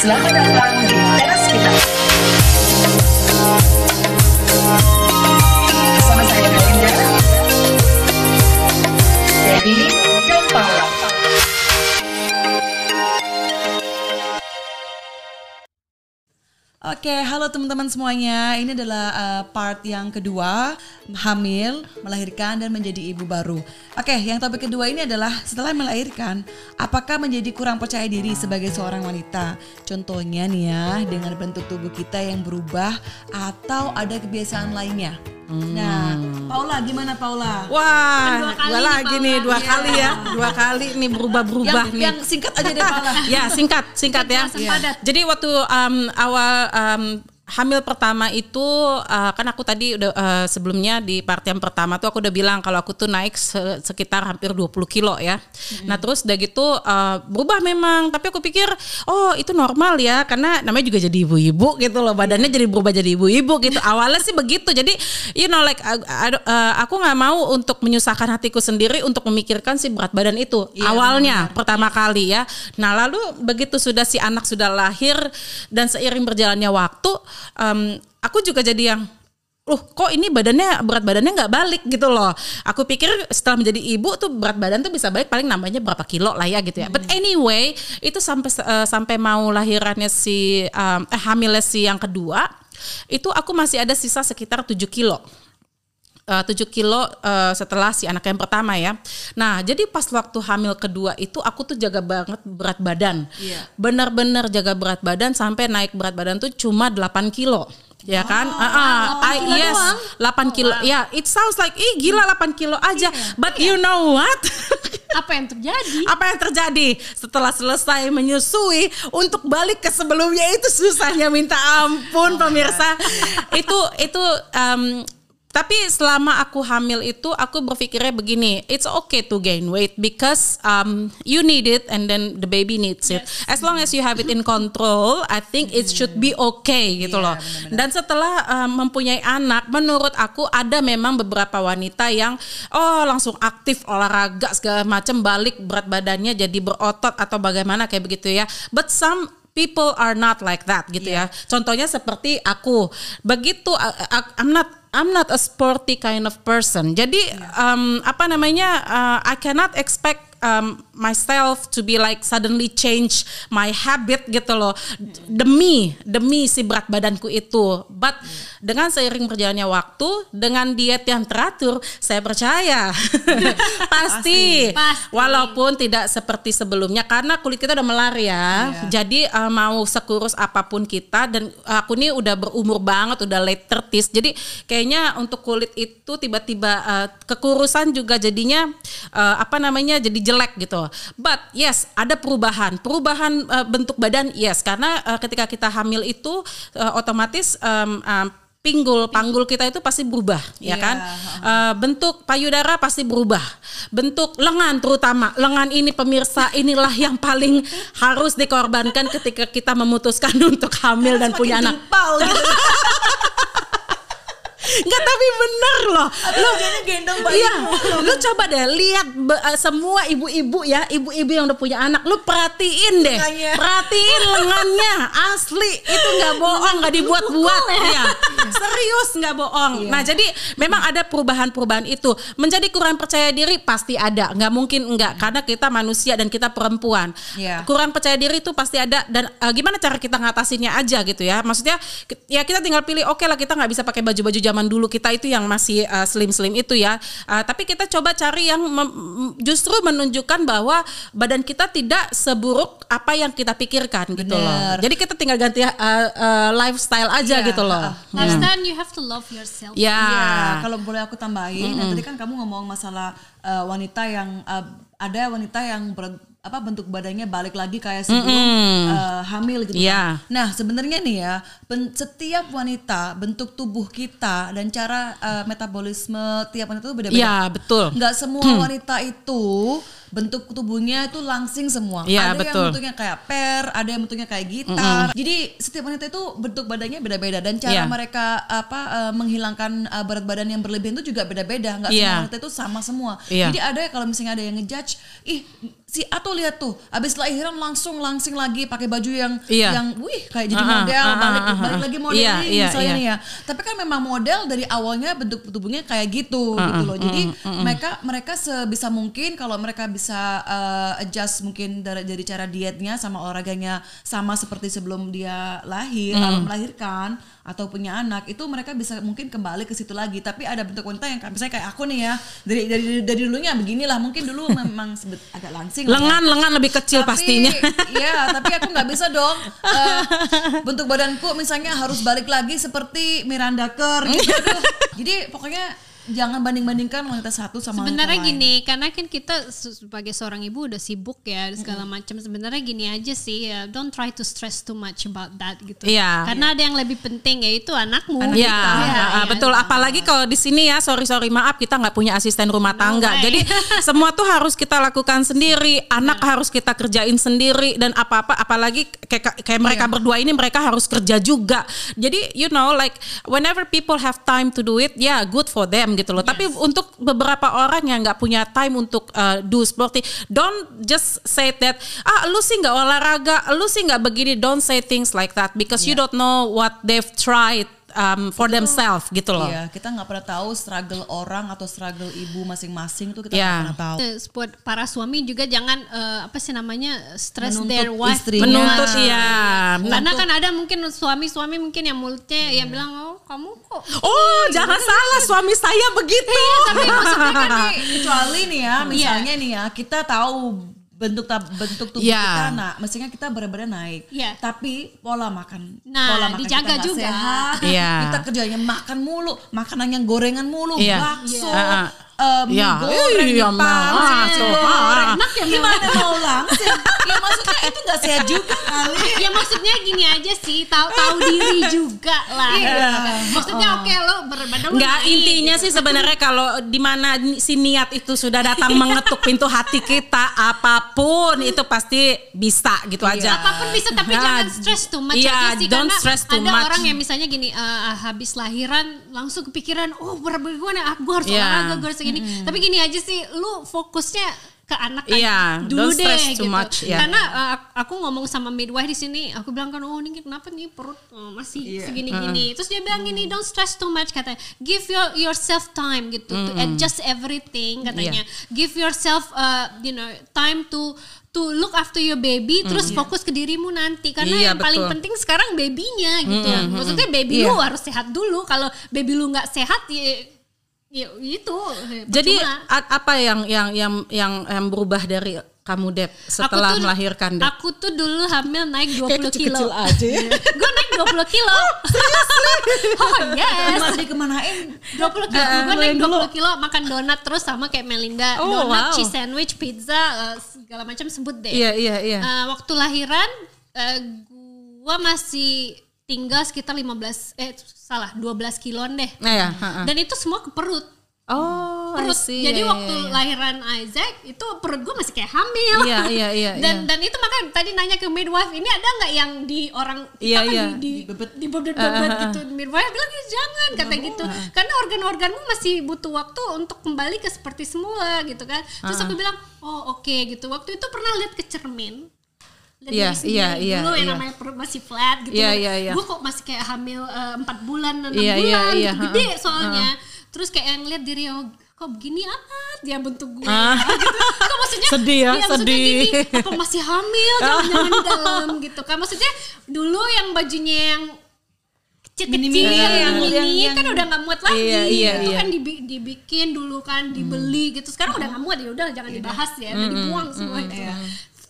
Selamat datang di Oke, halo teman-teman semuanya. Ini adalah uh, part yang kedua, hamil, melahirkan dan menjadi ibu baru. Oke, yang topik kedua ini adalah setelah melahirkan, apakah menjadi kurang percaya diri sebagai seorang wanita? Contohnya nih ya, dengan bentuk tubuh kita yang berubah atau ada kebiasaan lainnya. Nah, Paula gimana Paula? Wah, Kan dua kali nih, lagi Paula. nih, dua Iya. kali ya, dua kali nih berubah-berubah nih. yang singkat aja deh Paula. ya singkat, singkat ya. Padat. Jadi waktu um, awal um, hamil pertama itu uh, kan aku tadi udah uh, sebelumnya di part yang pertama tuh aku udah bilang kalau aku tuh naik se- sekitar hampir 20 kilo ya. Nah terus udah gitu uh, berubah memang, tapi aku pikir oh itu normal ya karena namanya juga jadi ibu-ibu gitu loh badannya jadi berubah jadi ibu-ibu gitu. Awalnya sih begitu. Jadi you know like uh, uh, aku nggak mau untuk menyusahkan hatiku sendiri untuk memikirkan si berat badan itu Iya, awalnya pertama kali ya. Nah lalu begitu sudah si anak sudah lahir dan seiring berjalannya waktu, em, aku juga jadi yang Loh kok ini badannya berat badannya nggak balik gitu loh. Aku pikir setelah menjadi ibu tuh berat badan tuh bisa balik paling nambahnya berapa kilo lah ya gitu ya. But anyway itu sampai eh, sampai mau lahirannya si em, eh hamilnya si yang kedua itu aku masih ada sisa sekitar 7 kilo. 7 kilo eh, setelah si anak yang pertama ya. Nah, jadi pas waktu hamil kedua itu aku tuh jaga banget berat badan. Iya. Benar-benar jaga berat badan sampai naik berat badan tuh cuma 8 kilo. Ya kan? Ah, ah, I- kilo yes, doang? 8 kilo. Ya, it sounds like ih gila 8 kilo aja. But you know what? Apa yang terjadi? Apa yang terjadi setelah selesai menyusui untuk balik ke sebelumnya itu susahnya minta ampun pemirsa. itu itu em, tapi selama aku hamil itu aku berpikirnya begini, it's okay to gain weight because um, you need it and then the baby needs it. As long as you have it in control, I think it should be okay gitu Iya, loh. benar-benar. Dan setelah um, mempunyai anak, menurut aku ada memang beberapa wanita yang oh langsung aktif olahraga segala macam balik berat badannya jadi berotot atau bagaimana kayak begitu ya. But some people are not like that gitu ya. Contohnya seperti aku. Begitu uh, uh, I'm not I'm not a sporty kind of person. Jadi um, apa namanya uh, I cannot expect um, myself to be like suddenly change my habit gitu loh demi demi si berat badanku itu. But dengan seiring berjalannya waktu, dengan diet yang teratur, saya percaya pasti, Pasti. walaupun tidak seperti sebelumnya karena kulit kita udah melar ya. Jadi uh, mau sekurus apa pun kita dan aku ini udah berumur banget, udah late 30s. Jadi kayaknya untuk kulit itu tiba-tiba uh, kekurusan juga jadinya uh, apa namanya jadi jelek gitu. But yes, ada perubahan. Perubahan uh, bentuk badan yes karena uh, ketika kita hamil itu uh, otomatis um, um, pinggul panggul kita itu pasti berubah ya Iya, kan Uh, bentuk payudara pasti berubah bentuk lengan terutama lengan ini pemirsa inilah yang paling harus dikorbankan ketika kita memutuskan untuk hamil dan punya anak gitu. Enggak tapi bener loh. Lu gendong bayi. Iya, lu coba deh lihat be- eh, semua ibu-ibu ya, ibu-ibu yang udah punya anak, lu perhatiin deh, Lengannya. perhatiin lengannya, asli. Itu nggak bohong, nggak dibuat-buat, ya, serius nggak bohong. Nah jadi memang ada perubahan-perubahan itu, menjadi kurang percaya diri pasti ada, nggak mungkin enggak, karena kita manusia dan kita perempuan, Iya. kurang percaya diri itu pasti ada. Dan eh, gimana cara kita ngatasinnya aja gitu ya, maksudnya ya kita tinggal pilih, oke lah kita nggak bisa pakai baju-baju zaman dulu kita itu yang masih uh, slim-slim itu ya. Uh, tapi kita coba cari yang mem- justru menunjukkan bahwa badan kita tidak seburuk apa yang kita pikirkan gitu loh. Jadi kita tinggal ganti uh, uh, lifestyle aja Iya, gitu loh. uh-uh. Lifestyle you have to love yourself. Ya. Iya, kalau boleh aku tambahin, nah, tadi kan kamu ngomong masalah uh, wanita yang uh, ada wanita yang ber- apa bentuk badannya balik lagi kayak sebelum uh, hamil gitu. Iya. kan. Nah, sebenarnya nih ya, setiap wanita bentuk tubuh kita dan cara uh, metabolisme tiap wanita itu beda-beda. Iya, betul. Nggak semua wanita itu bentuk tubuhnya itu langsing semua. Iya, ada betul. yang bentuknya kayak per, ada yang bentuknya kayak gitar. Jadi setiap wanita itu bentuk badannya beda-beda dan cara Iya. mereka apa eh, menghilangkan eh, berat badan yang berlebihan itu juga beda-beda. Nggak Iya. semua wanita itu sama semua. Iya. Jadi ada kalau misalnya ada yang ngejudge, ih si Ato lihat tuh, abis lahiran langsung langsing lagi pakai baju yang Iya. yang wih kayak jadi model, ah, balik balik lagi modeling Iya, iya, misalnya iya. ya. Tapi kan memang model dari awalnya bentuk tubuhnya kayak gitu Ah, gitu loh. Jadi mereka mereka sebisa mungkin kalau mereka bisa uh, adjust mungkin dari, dari cara dietnya sama olahraganya sama seperti sebelum dia lahir Mm. atau melahirkan atau punya anak itu mereka bisa mungkin kembali ke situ lagi. Tapi ada bentuk wanita yang misalnya kayak aku nih ya dari dari dari dulunya beginilah mungkin dulu memang sebet, agak langsing ya. Lengan lengan lebih kecil Tapi, pastinya. Iya, tapi aku nggak bisa dong. eh, bentuk badanku misalnya harus balik lagi seperti Miranda Kerr gitu. Aduh. Jadi pokoknya jangan banding-bandingkan wanita satu sama Sebenarnya wanita lain. gini, karena kan kita se- sebagai seorang ibu udah sibuk ya segala macam. Sebenarnya gini aja sih, ya, don't try to stress too much about that gitu. Iya. Karena ada yang lebih penting yaitu anakmu. Iya, Iya, ah, iya. betul. Apalagi kalau di sini ya, sorry sorry maaf kita nggak punya asisten rumah tangga. way. Jadi semua tuh harus kita lakukan sendiri. Anak harus kita kerjain sendiri dan apa-apa. Apalagi kayak kayak mereka berdua ini mereka harus kerja juga. Jadi you know like whenever people have time to do it, ya good for them gitu loh. Tapi untuk beberapa orang yang nggak punya time untuk uh, do sporty, don't just say that ah lu sih nggak olahraga, lu sih nggak begini. Don't say things like that because you don't know what they've tried um, for themselves gitu loh. Iya, kita nggak pernah tahu struggle orang atau struggle ibu masing-masing tuh kita Iya. nggak pernah tahu. Eh, buat para suami juga jangan eh, apa sih namanya stress Menuntut their wife istrinya. Menuntut Iya. ya. karena kan ada mungkin suami-suami mungkin yang mulutnya ya bilang oh kamu kok Oh, jangan salah suami saya begitu. Tapi maksudnya kan nih, kecuali nih ya, misalnya nih ya, kita tahu bentuk tab- bentuk tubuh Iya. kita nah mestinya kita benar-benar naik Iya. tapi pola makan Nah, pola makan dijaga kita juga. sehat Iya. kita kerjanya makan mulu makanan yang gorengan mulu Iya. bakso Iya. Mie Iya. goreng Iya, Jepang, Mel. Ah, Ah. Enak ya, gimana mau langsing ya maksudnya itu nggak sehat juga kali ya maksudnya gini aja sih tahu tahu diri juga lah kan. maksudnya oke lo berbadan lo Enggak naik, intinya sih sebenarnya kalau di mana si niat itu sudah datang mengetuk pintu hati kita apa pun itu pasti bisa gitu aja. apa pun bisa tapi Nah, jangan stress too much iya, aja sih don't karena stress too ada much. orang yang misalnya gini eh, habis lahiran langsung kepikiran oh bagaimana aku harus Iya. olahraga gue harus segini tapi gini aja sih lu fokusnya ke anak kan Iya, dulu don't deh stress too gitu. much, iya. karena eh, aku ngomong sama midwife di sini aku bilang kan oh ini kenapa nih perut oh, masih segini gini terus dia bilang gini don't stress too much katanya. Give your yourself time gitu to adjust everything katanya. Give yourself uh, you know time to to look after your baby terus fokus ke dirimu nanti. Karena Iya, yang paling betul. penting sekarang babynya gitu. Maksudnya baby Iya. lu harus sehat dulu. Kalau baby lu nggak sehat ya, ya itu Jadi a- apa yang yang yang yang, yang berubah dari kamu Dep setelah tuh- melahirkan Dep? Aku tuh dulu hamil naik 20 Kayak kilo. kecil-kecil aja ya. gue naik 20 kilo. oh yes. Mas dikemanain 20 kilo. Eh, gue naik yang 20 dulu. kilo makan donat terus sama kayak Melinda. Oh, donat, wow. cheese sandwich, pizza, eh, segala macam sebut deh. Iya iya iya. Eh, waktu lahiran eh, gua masih tinggal sekitar 15 eh salah 12 kiloan deh. Nah, ya. Dan itu semua ke perut. Oh, I perut. see. Jadi Iya, waktu iya, iya. lahiran Isaac itu perut gue masih kayak hamil. Iya, iya, iya, dan iya. dan itu maka tadi nanya ke midwife ini ada nggak yang di orang kita Iya, kan iya. di di Dibebet. di bebet-bebet gitu. Midwife bilang "Ya, jangan kata gitu. Karena organ-organmu masih butuh waktu untuk kembali ke seperti semula gitu kan. Terus aku bilang, "Oh, oke gitu." Waktu itu pernah lihat ke cermin. Lihat Iya, diri sendiri iya, iya, dulu yang iya. namanya perut masih flat gitu. Iya, iya, iya. Gue kok masih kayak hamil eh, empat bulan, enam Iya, iya, bulan, iya, gitu, gede soalnya. Terus kayak ngeliat diri oh kok begini amat dia bentuk gue Ah. gitu. Kok maksudnya Sedih ya, iya, maksudnya sedih. gini, apa masih hamil jangan-jangan di dalam gitu kan. Maksudnya dulu yang bajunya yang kecil-kecil yang, yang- mini yang- kan udah nggak muat lagi Iya, iya, itu iya. kan dibi- dibikin dulu kan dibeli gitu sekarang udah nggak muat ya udah jangan dibahas ya udah dibuang semua itu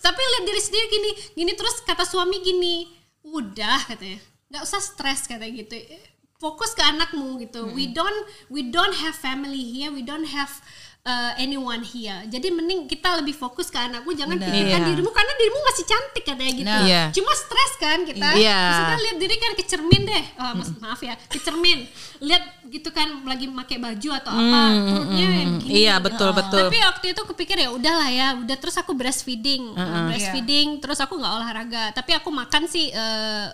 tapi lihat diri sendiri gini gini terus kata suami gini udah katanya. Nggak usah stres katanya gitu. Fokus ke anakmu gitu. We don't we don't have family here we don't have uh, anyone here. Jadi mending kita lebih fokus ke anakku, jangan Benar. pikirkan Iya. dirimu karena dirimu masih cantik katanya gitu. Nah. Iya. Cuma stres kan kita. Iya. Maksudnya lihat diri kan ke cermin deh. Oh, mas- maaf ya, ke cermin. Lihat gitu kan lagi pakai baju atau apa, perutnya gini. Iya betul betul. Tapi waktu itu kepikir ya udahlah ya, udah terus aku breastfeeding, breastfeeding, terus aku nggak olahraga. Tapi aku makan sih eh,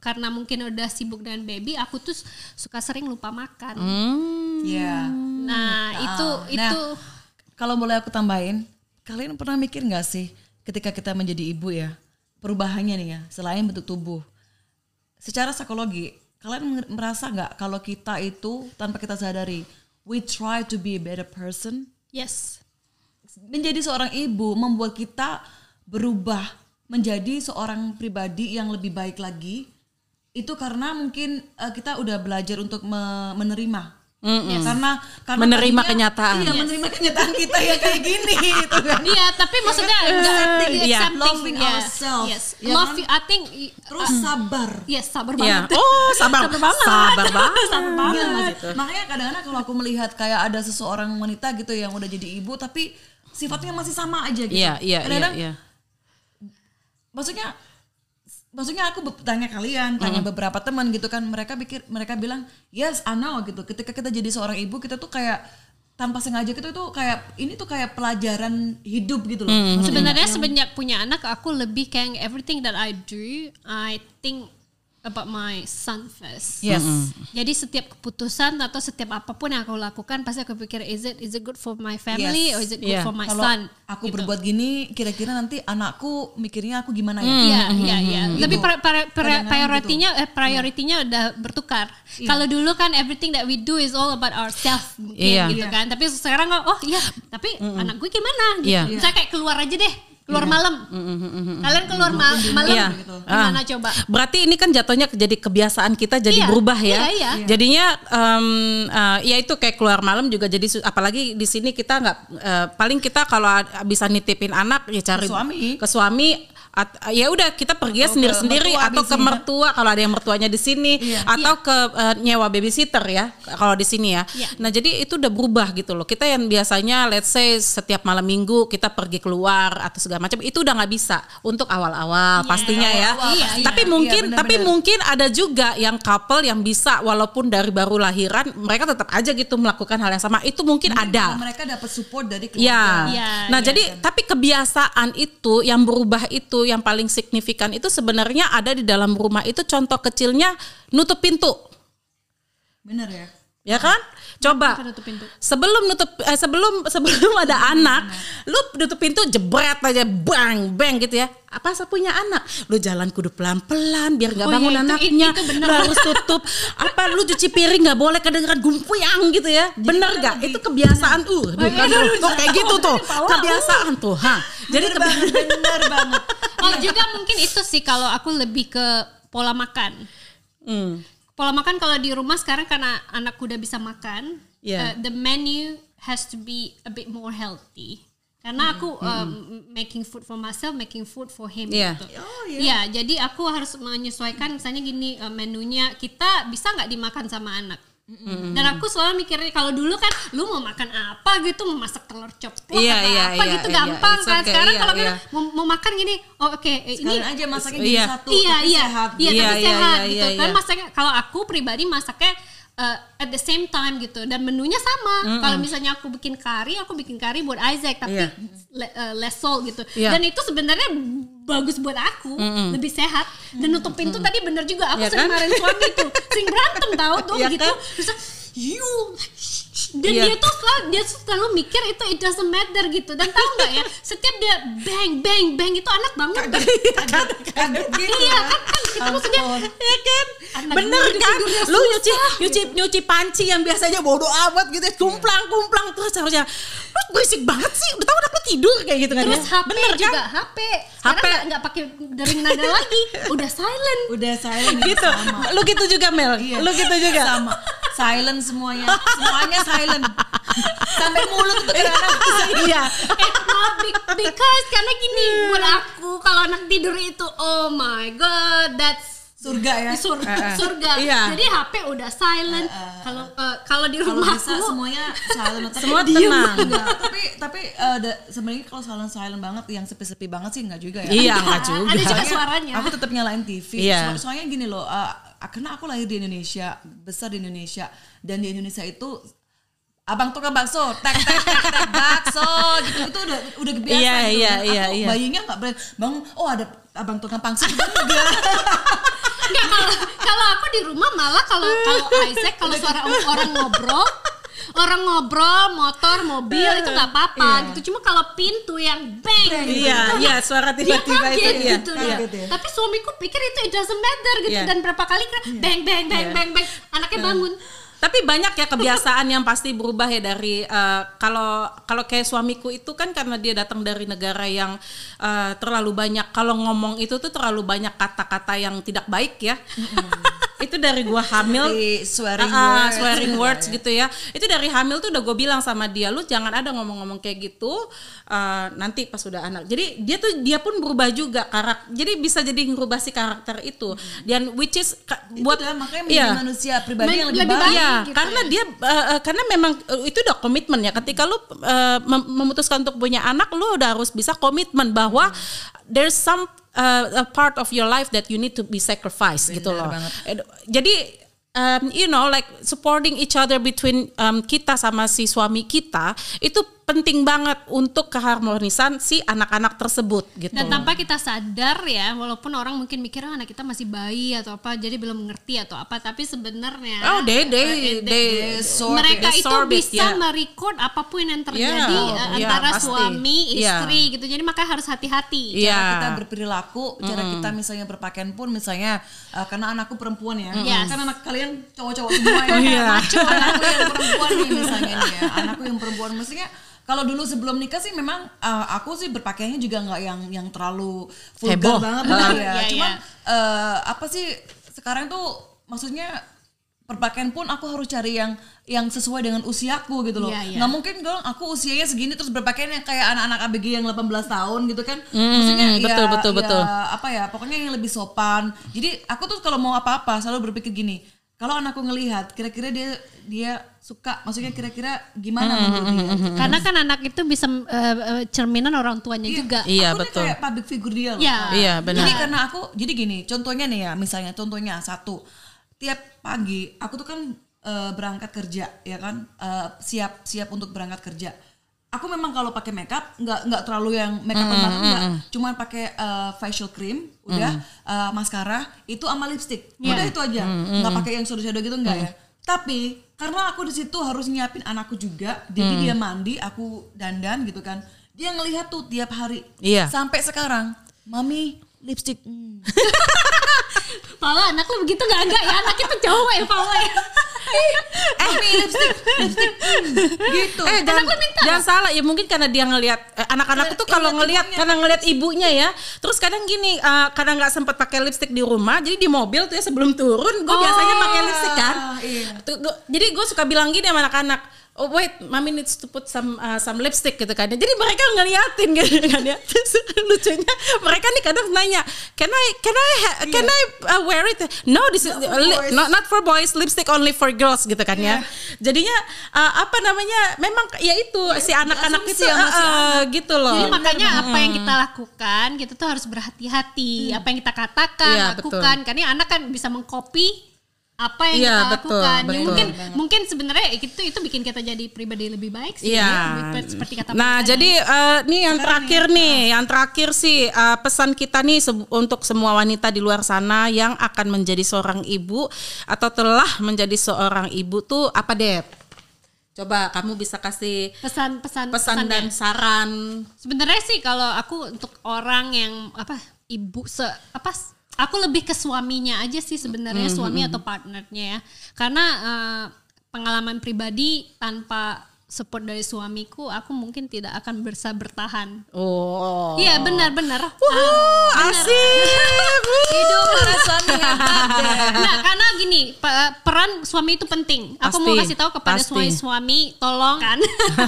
karena mungkin udah sibuk dengan baby, aku tuh suka sering lupa makan. Hmm. Iya. Nah itu Ah, nah, itu Kalau boleh aku tambahin, kalian pernah mikir nggak sih ketika kita menjadi ibu ya, perubahannya nih ya, selain bentuk tubuh, secara psikologi, kalian mer- merasa nggak kalau kita itu tanpa kita sadari, we try to be a better person, yes. menjadi seorang ibu membuat kita berubah menjadi seorang pribadi yang lebih baik lagi itu karena mungkin eh, kita udah belajar untuk me- menerima Ya, karena karena Menerima tadinya- kenyataan. iya menerima kenyataan kita ya kayak gini gitu kan Iya, tapi maksudnya enggak accepting, iya. loving yeah, ourselves, Yes. ya Love kan? I think terus sabar yes sabar Iya. banget. Oh sabar Sabar banget. Sabar banget. Sabar banget. Mas. makanya kadang-kadang kalau aku melihat kayak ada seseorang wanita gitu yang udah jadi ibu tapi sifatnya masih sama aja gitu Iya iya iya. Iya. maksudnya maksudnya aku tanya kalian tanya beberapa teman gitu kan mereka pikir mereka bilang yes I know gitu. Ketika kita jadi seorang ibu kita tuh kayak tanpa sengaja kita tuh kayak ini tuh kayak pelajaran hidup gitu loh. Maksudnya Sebenarnya semenjak punya anak aku lebih kayak everything that I do, I think about my son first. yes Jadi setiap keputusan atau setiap apa pun yang aku lakukan pasti aku pikir is it is it good for my family Yes. or is it good Iya. for my kalau son? aku Gitu. berbuat gini kira-kira nanti anakku mikirnya aku gimana ya Iya, iya, iya. Lebih Gitu. pra- pra- prioritinya eh prioritinya udah bertukar. Kalau dulu kan everything that we do is all about ourselves mungkin Iya. gitu kan. Tapi sekarang oh iya, tapi anak gue gimana gitu. Iya. Misalnya kayak keluar aja deh, keluar malam. Kalian keluar ma- malam Iya. gimana Ah. coba? Berarti ini kan jatuhnya jadi kebiasaan kita jadi Iya, berubah ya. iya, iya. Jadinya em, eh, ya itu kayak keluar malam juga jadi su- apalagi di sini kita nggak eh, paling kita kalau bisa nitipin anak ya cari Ke suami. ke suami at- ya udah kita pergi sendiri-sendiri atau ke mertua kalau ada yang mertuanya di sini Iya. atau ke eh, nyewa babysitter ya kalau di sini ya. Iya. Nah, jadi itu udah berubah gitu loh. Kita yang biasanya let's say setiap malam Minggu kita pergi keluar atau segala macam itu udah nggak bisa untuk awal-awal pastinya ya. awal-awal Iya, pastinya. Tapi Iya, mungkin benar-benar. tapi mungkin ada juga yang couple yang bisa walaupun dari baru lahiran mereka tetap aja gitu melakukan hal yang sama. Itu mungkin ada. mereka dapat support dari keluarga Ya. Iya, nah, iya. jadi tapi kebiasaan itu yang berubah itu yang paling signifikan itu sebenarnya ada di dalam rumah itu contoh kecilnya nutup pintu. bener ya Ya kan? Coba. Nutup pintu? Sebelum nutup eh, sebelum sebelum ada anak, lu nutup pintu jebret aja bang bang gitu ya. Apa punya anak? Lu jalan kudu pelan-pelan biar nggak Oh bangun iya, itu- anaknya. itu bener. Lu harus tutup. Apa lu cuci piring nggak boleh kedengeran gumpuyang gitu ya. Bener gak? Itu kebiasaan uh. Tuh, kan, tuh, kayak gitu tuh. Kebiasaan tuh, ha. Jadi bener banget bener banget Oh juga mungkin itu sih kalau aku lebih ke pola makan. Hmm. Pola makan kalau di rumah sekarang karena anakku udah bisa makan, Iya. uh, the menu has to be a bit more healthy. Karena aku um, making food for myself, making food for him Iya. gitu. Iya, jadi aku harus menyesuaikan misalnya gini uh, menunya kita bisa nggak dimakan sama anak. Dan aku selalu mikirnya kalau dulu kan lu mau makan apa gitu mau masak telur ceplok Iya, atau iya, apa iya, gitu iya, gampang kan. okay, Sekarang iya, kalau kan mau, mau makan gini, oh oke eh, ini aja masaknya jadi satu iya iya. sehat iya Iya, tapi iya, sehat iya, gitu. kan masaknya kalau aku pribadi masaknya uh, at the same time gitu. Dan menunya sama. Kalau misalnya aku bikin kari aku bikin kari buat Isaac tapi Iya. le- uh, less salt gitu. Iya. dan itu sebenarnya bagus buat aku lebih sehat. Dan nutup pintu tadi bener juga. Aku Iya sering kan? marahin suami tuh. Sering berantem tau tuh Iya gitu. kan? terus you dan Iya. dia tuh selalu dia selalu mikir itu it doesn't matter gitu dan tahu nggak ya setiap dia bang bang bang itu anak bangun tuh. kaget gitu iya kan kan, kan kita maksudnya Ya kan? Anak Bener kan? Lu nyuci nyuci nyuci panci yang biasanya bodoh amat gitu, kumplang kumplang terus harusnya lu berisik banget sih. Udah tahu udah tidur kayak gitu kan terus ya. HP Bener juga kan? HP sekarang HP. nggak nggak pakai dering nada lagi udah silent udah silent Gitu. sama Lu gitu juga Mel. Iya. Lu gitu juga. sama silent semuanya semuanya silent sampai mulut tuh Iya. eh, no, because karena gini buat aku kalau anak tidur itu oh my god that's surga ya. di sur- surga. Iya. Jadi HP udah silent. Kalau eh, kalau di rumahku bisa semuanya silent tapi Semua diem. tenang. Enggak, tapi tapi eh, da- sebenarnya kalau silent silent banget yang sepi-sepi banget sih enggak juga ya. Iya, enggak juga. Ada juga suaranya. Aku tetap nyalain TV. Iya. So- soalnya gini loh, eh, karena aku lahir di Indonesia, besar di Indonesia, dan di Indonesia itu abang tukang bakso, tek tek tek tek bakso, gitu itu udah udah biasa. Iya, gitu. iya, iya, aku iya. bayinya nggak boleh bang, oh ada abang tukang pangsit juga enggak. Enggak kalau kalau aku di rumah malah kalau kalau Isaac kalau suara orang ngobrol orang ngobrol motor mobil itu nggak apa-apa Iya. gitu cuma kalau pintu yang bang gitu, Iya, nah, iya suara tiba-tiba itu kaget iya. gitu iya. nah. ya. tapi suamiku pikir itu it doesn't matter gitu Iya. dan berapa kali kira bang bang bang bang bang anaknya bangun Tapi banyak ya kebiasaan yang pasti berubah ya dari eh, kalau kalau kayak suamiku itu kan karena dia datang dari negara yang eh, terlalu banyak kalau ngomong itu tuh terlalu banyak kata-kata yang tidak baik ya. Itu dari gua hamil Seperti swearing Ah, ah, words. swearing words gitu ya. Itu dari hamil tuh udah gue bilang sama dia, lu jangan ada ngomong-ngomong kayak gitu eh, nanti pas udah anak. Jadi dia tuh dia pun berubah juga karak. Jadi bisa jadi ngerubah si karakter itu. Dan which is ka- buat Itu dah, makanya Iya. manusia pribadi yang lebih, lebih baik. baik. Iya, gitu karena ya. dia eh, karena memang eh, itu udah komitmen ya. Ketika lu mem- memutuskan untuk punya anak, lu udah harus bisa komitmen bahwa there's some eh, a part of your life that you need to be sacrificed gitu loh. banget. Jadi um, you know like supporting each other between um, kita sama si suami kita itu penting banget untuk keharmonisan si anak-anak tersebut gitu. dan tanpa kita sadar ya walaupun orang mungkin mikir "Ah, anak kita masih bayi atau apa jadi belum mengerti atau apa tapi sebenarnya Oh, they they eh, they, absorb mereka they itu absorb it, bisa ya. merecord apa pun yang terjadi Yeah, eh, yeah, antara pasti. suami Yeah. istri gitu jadi makanya harus hati-hati Iya. cara kita berperilaku, cara kita misalnya berpakaian pun misalnya uh, karena anakku perempuan ya, Yes. kan anak kalian cowok-cowok semua ya, Iya. maco anakku yang perempuan nih misalnya nih ya, anakku yang perempuan mestinya kalau dulu sebelum nikah sih memang uh, aku sih berpakaiannya juga nggak yang yang terlalu Heboh. vulgar banget Ah. gitu ya, Iya, cuman iya. uh, apa sih sekarang tuh maksudnya berpakaian pun aku harus cari yang yang sesuai dengan usiaku gitu loh. Iya, iya. Nggak mungkin dong aku usianya segini terus berpakaian yang kayak anak-anak ABG yang 18 tahun gitu kan. Maksudnya mm, betul, ya, betul, ya, betul. apa ya pokoknya yang lebih sopan. Jadi aku tuh kalau mau apa-apa selalu berpikir gini. Kalau anakku ngelihat kira-kira dia dia suka maksudnya kira-kira gimana menurut dia. gitu. karena kan anak itu bisa eh, eh, cerminan orang tuanya juga Iya, aku betul. kayak public figure dia loh. Iya. Iya, benar. Jadi karena aku jadi gini, contohnya nih ya, misalnya contohnya satu, tiap pagi aku tuh kan eh, berangkat kerja ya kan, Eh, siap siap untuk berangkat kerja. Aku memang kalau pakai makeup nggak nggak terlalu yang makeup banget enggak, cuman pakai eh, facial cream, udah eh, maskara, itu sama lipstick, udah itu aja, nggak pakai yang shadow shadow gitu enggak ya. Tapi karena aku di situ harus nyiapin anakku juga, jadi dia mandi, aku dandan gitu kan, dia ngelihat tuh tiap hari, Iya. sampai sekarang mami lipstick hmm. Paula anak lu begitu gak enggak ya? Anak itu cowok ya Paula ya mami lipstick lipstick. Gitu. Eh jangan, jangan salah. Ya mungkin karena dia ngelihat eh, anak-anak itu kalau ngelihat karena ngelihat ibunya ya. Terus kadang gini eh, kadang nggak sempat pakai lipstick di rumah jadi di mobil tuh ya sebelum turun gue biasanya pakai lipstick kan. Iya. Tuh, gua- jadi gue suka bilang gini sama anak-anak oh wait mami needs to put some uh, some lipstick gitu kan. Jadi mereka ngeliatin gitu kan ya. Terus lucunya mereka nih kadang nanya can I can I ha- can I uh, wear it? No this is Not for li- boys. not not for boys lipstick only for girls gitu kan ya. Jadinya uh, apa namanya memang ya itu si anak-anak itu sama si uh, gitu loh. Jadi makanya apa yang kita lakukan kita tuh harus berhati-hati. Apa yang kita katakan Iya, lakukan. karena anak kan bisa mengcopy apa yang Iya, kita betul, lakukan. Ya, betul. mungkin mungkin sebenarnya itu itu bikin kita jadi pribadi lebih baik sih. Iya. ya. Seperti kata Nah, jadi eh, nih yang terakhir nih, yang terakhir sih eh, pesan kita nih se- untuk semua wanita di luar sana yang akan menjadi seorang ibu atau telah menjadi seorang ibu tuh apa deh? Coba kamu bisa kasih pesan-pesan pesan dan saran. Sebenarnya sih kalau aku untuk orang yang apa ibu se apa aku lebih ke suaminya aja sih sebenarnya Mm-hmm, suami atau partnernya ya. Karena eh, pengalaman pribadi tanpa support dari suamiku aku mungkin tidak akan bisa bertahan. Oh. Iya benar-benar. Wuh, Ah, asik. hidup para suami deh. Nah, karena gini, pe- peran suami itu penting. Aku mau Pasti, kasih tahu kepada pasti. suami-suami, tolong kan.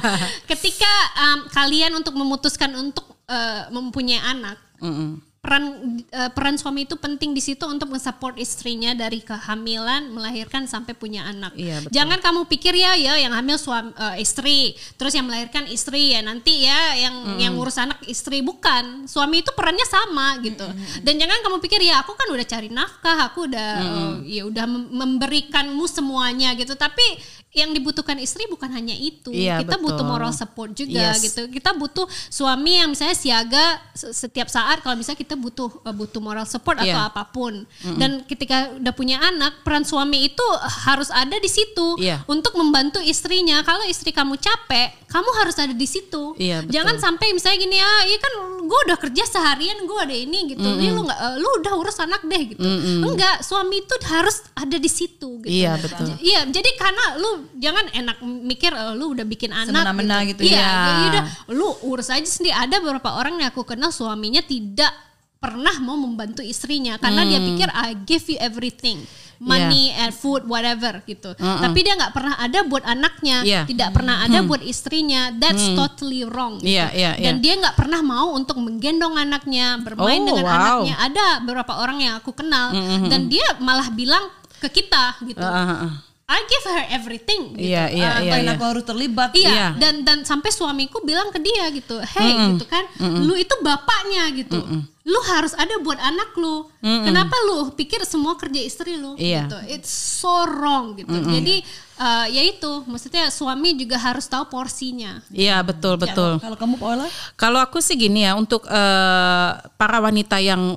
Ketika um, kalian untuk memutuskan untuk uh, mempunyai anak, Mm-mm. Peran eh, peran suami itu penting di situ untuk mensupport istrinya dari kehamilan, melahirkan sampai punya anak. Iya, betul. Jangan kamu pikir ya ya yang hamil suami eh, istri, terus yang melahirkan istri ya nanti ya yang yang ngurus anak istri bukan. Suami itu perannya sama gitu. Dan jangan kamu pikir ya aku kan udah cari nafkah, aku udah eh, ya udah mem- memberikanmu semuanya gitu. Tapi yang dibutuhkan istri bukan hanya itu. Iya, Kita butuh betul. moral support juga Yes. gitu. Kita butuh suami yang misalnya siaga se- setiap saat kalau misalnya kita butuh uh, butuh moral support atau Iya. apa pun. Dan ketika udah punya anak, peran suami itu harus ada di situ Iya. untuk membantu istrinya. Kalau istri kamu capek, kamu harus ada di situ. Iya, betul. Jangan sampai misalnya gini ya, iya kan gue udah kerja seharian, gue ada ini gitu. Ini lu nggak, eh, lu udah urus anak deh gitu. Enggak, suami itu harus ada di situ gitu. Iya, betul. Iya, jadi karena lu jangan enak mikir eh, lu udah bikin anak Semena-mena gitu Iya, ya. ya udah lu urus aja sendiri. Ada beberapa orang yang aku kenal suaminya tidak pernah mau membantu istrinya karena dia Hmm. pikir I give you everything. Money Iya. and food whatever gitu. Tapi dia nggak pernah ada buat anaknya, Iya. tidak pernah ada buat istrinya. That's totally wrong. gitu. Iya, iya, Dan iya. dia nggak pernah mau untuk menggendong anaknya, bermain Oh, dengan wow. anaknya. Ada beberapa orang yang aku kenal dan dia malah bilang ke kita gitu. Ah. I give her everything gitu. Iya, iya, Ah, iya, iya. aku harus terlibat? Iya, Iya. dan dan sampai suamiku bilang ke dia gitu, hey gitu kan, lu itu bapaknya gitu, lu harus ada buat anak lu. Kenapa lu pikir semua kerja istri lu? Iya. Gitu. It's so wrong gitu. Jadi eh, ya itu, maksudnya suami juga harus tahu porsinya. Iya, betul, betul. Kalau kamu Paula? Kalau aku sih gini ya untuk eh, para wanita yang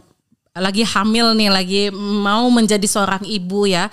lagi hamil nih, lagi mau menjadi seorang ibu ya.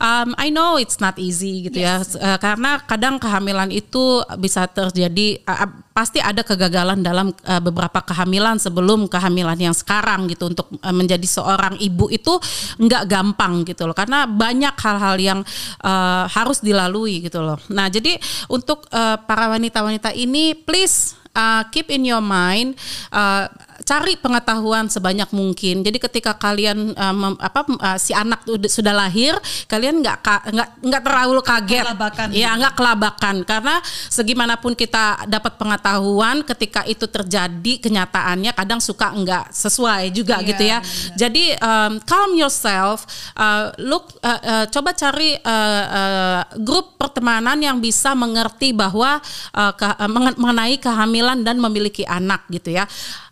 Um, I know it's not easy gitu ya, Eh, karena kadang kehamilan itu bisa terjadi eh, pasti ada kegagalan dalam eh, beberapa kehamilan sebelum kehamilan yang sekarang gitu untuk eh, menjadi seorang ibu itu nggak gampang gitu loh, karena banyak hal-hal yang eh, harus dilalui gitu loh. Nah jadi untuk eh, para wanita-wanita ini please uh, keep in your mind uh, cari pengetahuan sebanyak mungkin. Jadi ketika kalian uh, mem- apa uh, si anak tuh sudah lahir, kalian nggak ka- nggak nggak terlalu kaget. Kelabakan. Ya, nggak kelabakan karena segimanapun kita dapat pengetahuan ketika itu terjadi kenyataannya kadang suka nggak sesuai juga Iya, gitu ya. Jadi um, calm yourself, uh, look uh, uh, coba cari uh, uh, grup pertemanan yang bisa mengerti bahwa uh, ke- uh, mengen- mengenai kehamilan dan memiliki anak gitu ya.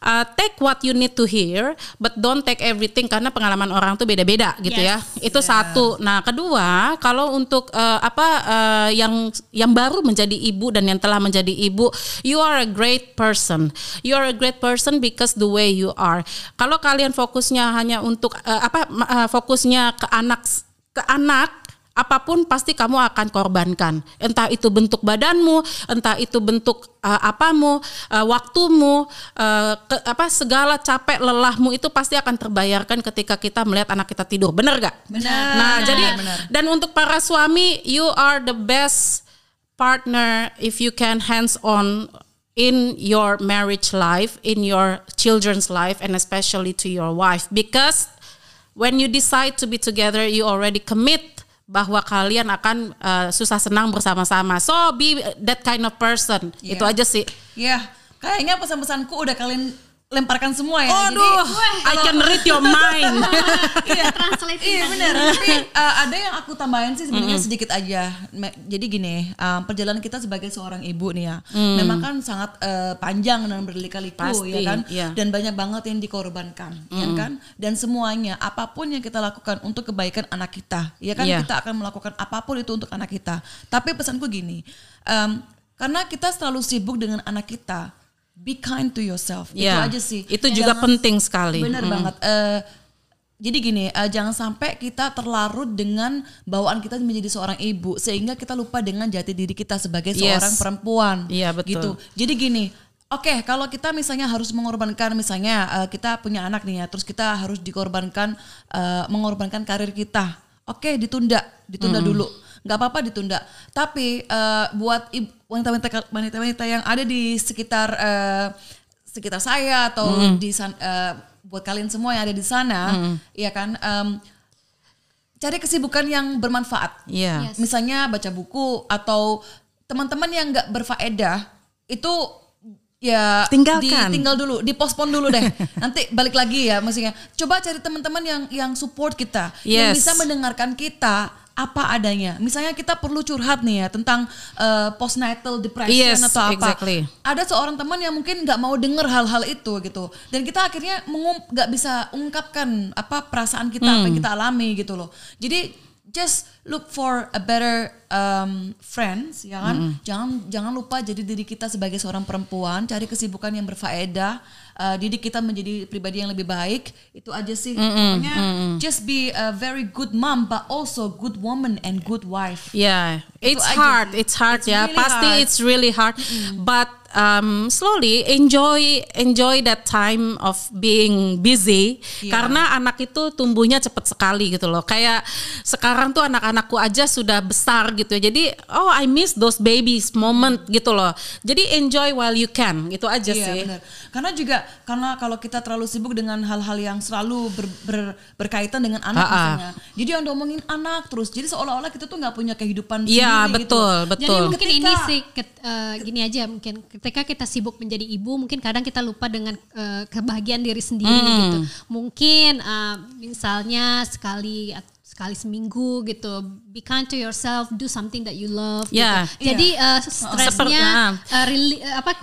Uh, take what you need to hear, but don't take everything karena pengalaman orang tuh beda-beda gitu Yes. ya. Itu satu. Nah, kedua, kalau untuk uh, apa uh, yang yang baru menjadi ibu dan yang telah menjadi ibu, you are a great person. You are a great person because the way you are. Kalau kalian fokusnya hanya untuk uh, apa uh, fokusnya ke anak ke anak apa pun pasti kamu akan korbankan. Entah itu bentuk badanmu, entah itu bentuk uh, apamu, uh, waktumu, uh, ke- apa segala capek lelahmu itu pasti akan terbayarkan ketika kita melihat anak kita tidur. Bener gak? Benar. Nah, jadi benar. dan untuk para suami, you are the best partner if you can hands on in your marriage life, in your children's life, and especially to your wife. Because when you decide to be together, you already commit bahwa kalian akan uh, susah senang bersama-sama. So be that kind of person. Iya. Itu aja sih. Ya, kayaknya pesan-pesanku udah kalian lemparkan semua ya. Aduh, I can read your mind. iya, Translate iya benar. Tapi uh, ada yang aku tambahin sih sebenarnya sedikit aja. Jadi gini, um, perjalanan kita sebagai seorang ibu nih ya, memang kan sangat uh, panjang dan berliku-liku Pasti, ya kan, iya. dan banyak banget yang dikorbankan, ya kan. Dan semuanya, apa pun yang kita lakukan untuk kebaikan anak kita, ya kan, Iya. kita akan melakukan apa pun itu untuk anak kita. Tapi pesanku gini, um, karena kita selalu sibuk dengan anak kita, be kind to yourself. Itu Ya, aja sih. Itu Yang juga jangan- penting sekali. Bener banget. Eh, jadi gini, eh, jangan sampai kita terlarut dengan bawaan kita menjadi seorang ibu sehingga kita lupa dengan jati diri kita sebagai Yes. seorang perempuan. Iya, betul. Gitu. Jadi gini, oke kalau kita misalnya harus mengorbankan misalnya eh, kita punya anak nih ya, terus kita harus dikorbankan eh, mengorbankan karir kita. Oke, ditunda, ditunda dulu. Nggak apa-apa ditunda. Tapi eh, buat wanita-wanita wanita-wanita yang ada di sekitar eh, sekitar saya atau di san- eh, buat kalian semua yang ada di sana, ya kan, em, cari kesibukan yang bermanfaat. Iya. Yes. Misalnya baca buku atau teman-teman yang nggak berfaedah itu ya Tinggalkan. ditinggal dulu, dipospon dulu deh. Nanti balik lagi ya maksudnya. Coba cari teman-teman yang yang support kita, yang Yes. bisa mendengarkan kita apa adanya. Misalnya kita perlu curhat nih ya tentang uh, postnatal depression Yes, atau apa. exactly. Ada seorang teman yang mungkin nggak mau denger hal-hal itu gitu. Dan kita akhirnya nggak bisa ungkapkan apa perasaan kita apa Hmm. yang kita alami gitu loh. Jadi just look for a better um, friends ya kan. Jangan jangan lupa jadi diri kita sebagai seorang perempuan, cari kesibukan yang berfaedah, uh, didik kita menjadi pribadi yang lebih baik. Itu aja sih. Pokoknya just be a very good mom but also good woman and good wife. Yeah, Itu it's aja hard, it's hard It's ya. really Pasti hard. it's really hard, but um, slowly enjoy enjoy that time of being busy Iya. karena anak itu tumbuhnya cepat sekali gitu loh. Kayak sekarang tuh anak-anakku aja sudah besar gitu ya. Jadi oh I miss those babies moment gitu loh. Jadi enjoy while you can gitu aja Iya sih. benar. Karena juga karena kalau kita terlalu sibuk dengan hal-hal yang selalu ber- ber- berkaitan dengan anak Ha-ha. misalnya. Jadi yang ngomongin anak terus. Jadi seolah-olah kita tuh nggak punya kehidupan Iya sendiri gitu. betul loh. betul. Jadi mungkin ini sih ket- eh, gini aja mungkin ketika kita sibuk menjadi ibu mungkin kadang kita lupa dengan eh, kebahagiaan diri sendiri Hmm. gitu. Mungkin eh, misalnya sekali sekali seminggu gitu be kind to yourself do something that you love Ya. gitu. jadi eh, Seperti- stresnya ah. eh, reli- eh, apa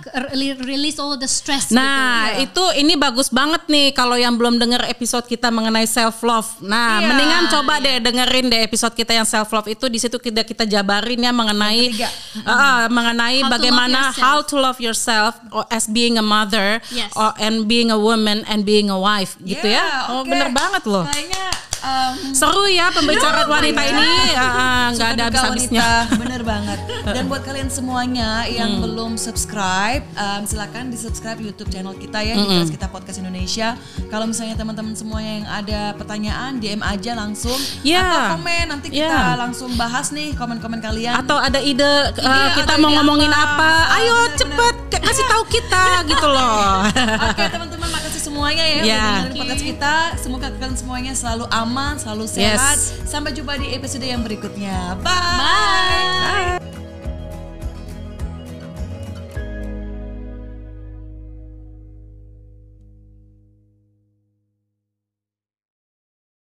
release all the stress Nah, gitu. itu ini bagus banget nih kalau yang belum dengar episode kita mengenai self love. Nah, Iya. mendingan coba deh dengerin deh episode kita yang self love itu di situ kita kita jabarin ya mengenai uh, mengenai How to bagaimana yourself. how to love yourself as being a mother Yes. or and being a woman and being a wife gitu ya. Yeah, Oh, oke. bener banget loh. Kayaknya um, Seru ya pembicaraan wanita ini uh, uh, nggak Suka ada habis-habisnya. bener banget. Dan buat kalian semuanya yang Hmm. belum subscribe, um, silakan di subscribe YouTube channel kita ya di Kelas Kita Podcast Indonesia. Kalau misalnya teman-teman semuanya yang ada pertanyaan, DM aja langsung Ya. atau komen nanti kita Ya. langsung bahas nih komen-komen kalian. Atau ada ide uh, Ide kita atau mau ide ngomongin apa? apa? Ah, Ayo bener-bener. cepet k- kasih tahu kita gitu loh. Oke teman-teman makasih semuanya ya Ya. udah dengerin podcast kita. Semoga kalian semuanya selalu aman, selalu Yes. sehat. Sampai jumpa di episode yang berikutnya. Bye. Bye.